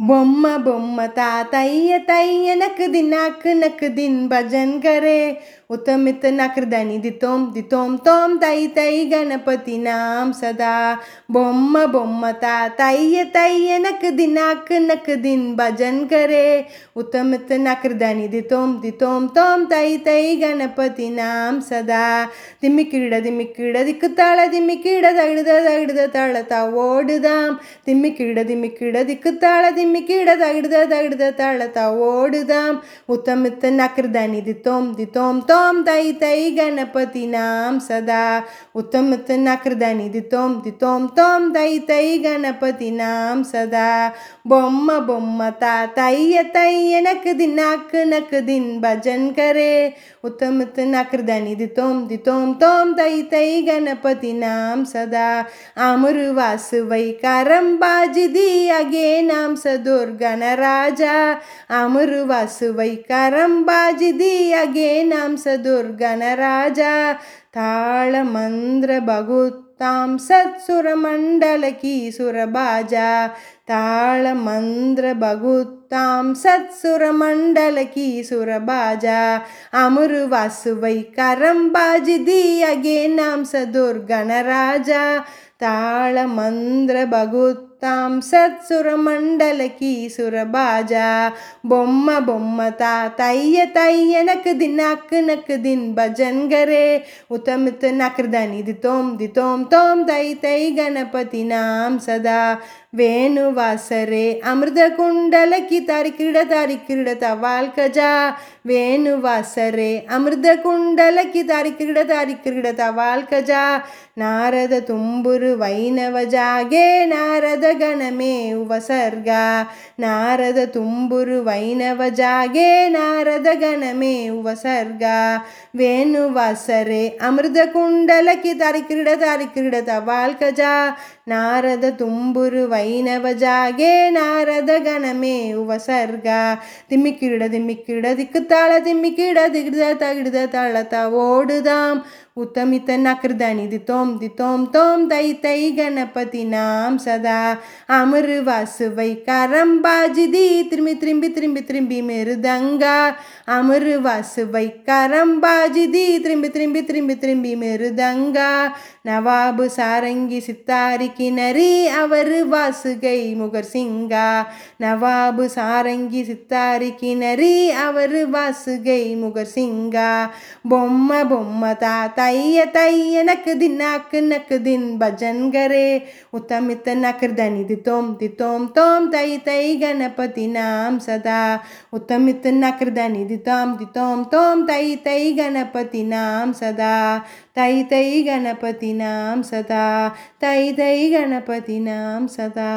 బొమ్మ బొమ్మ తాతయ్య తయ్య నక్ నాక్ నక్ దిన్ భజన్ करे ઉત્તમિતના કૃદાની દિતોમ દિતોમ તોમ તૈ તૈ ગણપતિ નામ સદા બોમ્મ બોમ્મ તા તૈય તૈય નક દિનાક નક દિન ભજન કરે ઉત્તમિતના કૃદાની દિતોમ દિતોમ તોમ તૈ તૈ ಗಣಪತಿ ನಾಂ ಸದಾ ತಿಮ್ಮಿಕಿಡ ದಿಮ್ಮಿಕಿಡ ದಿಕ್ಕು ತಾಳ ದಿಮ್ಮಿಕಿಡ ತಗಡಿದ ತಗಡಿದ ತಾಳ ತಾ ಓಡುದಾಂ ತಿಮ್ಮಿಕಿಡ ದಿಮ್ಮಿಕಿಡ ದಿಕ್ಕು ತಾಳ ದಿಮ್ಮಿಕಿಡ ತಗಡಿದ ತಗಡಿದ ತಾಳ ತಾ ಓಡುದಾಂ ಉತ್ತಮಿತ್ತ ನಕ್ರದಾನಿ ದಿತ್ತೋಂ ದಿತ್ತೋಂ ತೋ ॐ दैतै गणपतीनां सदा उत्तमतनाकृदानि दितों दितों तों दैतै गणपतीनां सदा பொம்ம பொம்ம தா தைய தை எனக்கு தின் நாக்கு நக்கு தின் பஜன் கரே. உத்தமத்து நக்ருதனி தித்தோம் தித்தோம் தோம் தை தை கணபதி நாம் சதா. அமரு வாசுவை கரம் பாஜிதி அகே நாம் சதுர் கணராஜா. அமரு வாசுவை கரம் பாஜிதி அகே நாம் स ताळमन्द्रभगुत्तां ताळमन्त्रभगुतां ताळमन्द्रभगुत्तां की सुरभाजा ताळमन्त्र भगुतां सत्सुरमण्डलकी सुरभाजा करं बाजिधि अगेनां सदुर्गणराजा ताळ తాం సత్సురమండలకి సురబాజా బొమ్మ బొమ్మ తా తయ్య తయ్య నక్ దిన్ నక్ నక్ దిన్ భజన్ గరే ఉతమిత నక్రదని దితోం దితోం తోం తై తై గణపతి నాం సదా వేణువాసరే అమృత కుండలకి తరికిడ తరికిడ తవాల్ కజా వేణువాసరే అమృత కుండలకి తరికిడ తరికిడ తవాల్ కజా నారద తుంబురు వైనవ జాగే నారద ಗಣಮೇ ಉಪಸರ್ಗ ನಾರದ ತುಂಬುರು ವೈನವ ಜಾಗೆ ನಾರದ ಗಣಮೇ ಉಪಸರ್ಗ ವೇಣುವಾಸರೆ ಅಮೃತ ಕುಂಡಲಕ್ಕೆ ತಾರಿ ಕ್ರೀಡ ತಾರಿ ಕ್ರೀಡತ ವಾಲ್ಕಜ ನಾರದ ತುಂಬುರು ವೈನವ ಜಾಗೆ ನಾರದ ಗಣಮೇ ಉಪಸರ್ಗ திமிக்கிட திமிக்கிட திக்கு தாள திமிக்கிட திகிட தகிட தளத்த ஓடுதாம் உத்தமித்த நக்ரதனி தித்தோம் தித்தோம் தோம் தை தை கணபதி நாம் சதா. அமரு வாசுவை கரம்பாஜிதி திரும்பி திரும்பி திரும்பி திரும்பி மிருதங்கா. அமரு வாசுவை கரம்பாஜிதி திரும்பி திரும்பி திரும்பி திரும்பி மிருதங்கா. நவாபு சாரங்கி சித்தாரி கிணறி அவர் வாசுகை முகர் சிங்கா. நவாபு சாரங்கி சித்தாரி கிணறி அவர் வாசுகை முகர் சிங்கா. பொம்மை பொம்மை தாத்தா தா தைய தைய நக்கு தின் நாக்கு நக்கு தின் பஜன் करे உத்தமித்த நக்ரதனி தித்தோம் தித்தோம் தோம் தை தை கணபதி நாம் சதா உத்தமித்த நக்ரதனி தித்தாம் தித்தோம் தோம் தை தை கணபதி நாம் சதா தை தை கணபதி நாம் சதா தை தை கணபதி நாம் சதா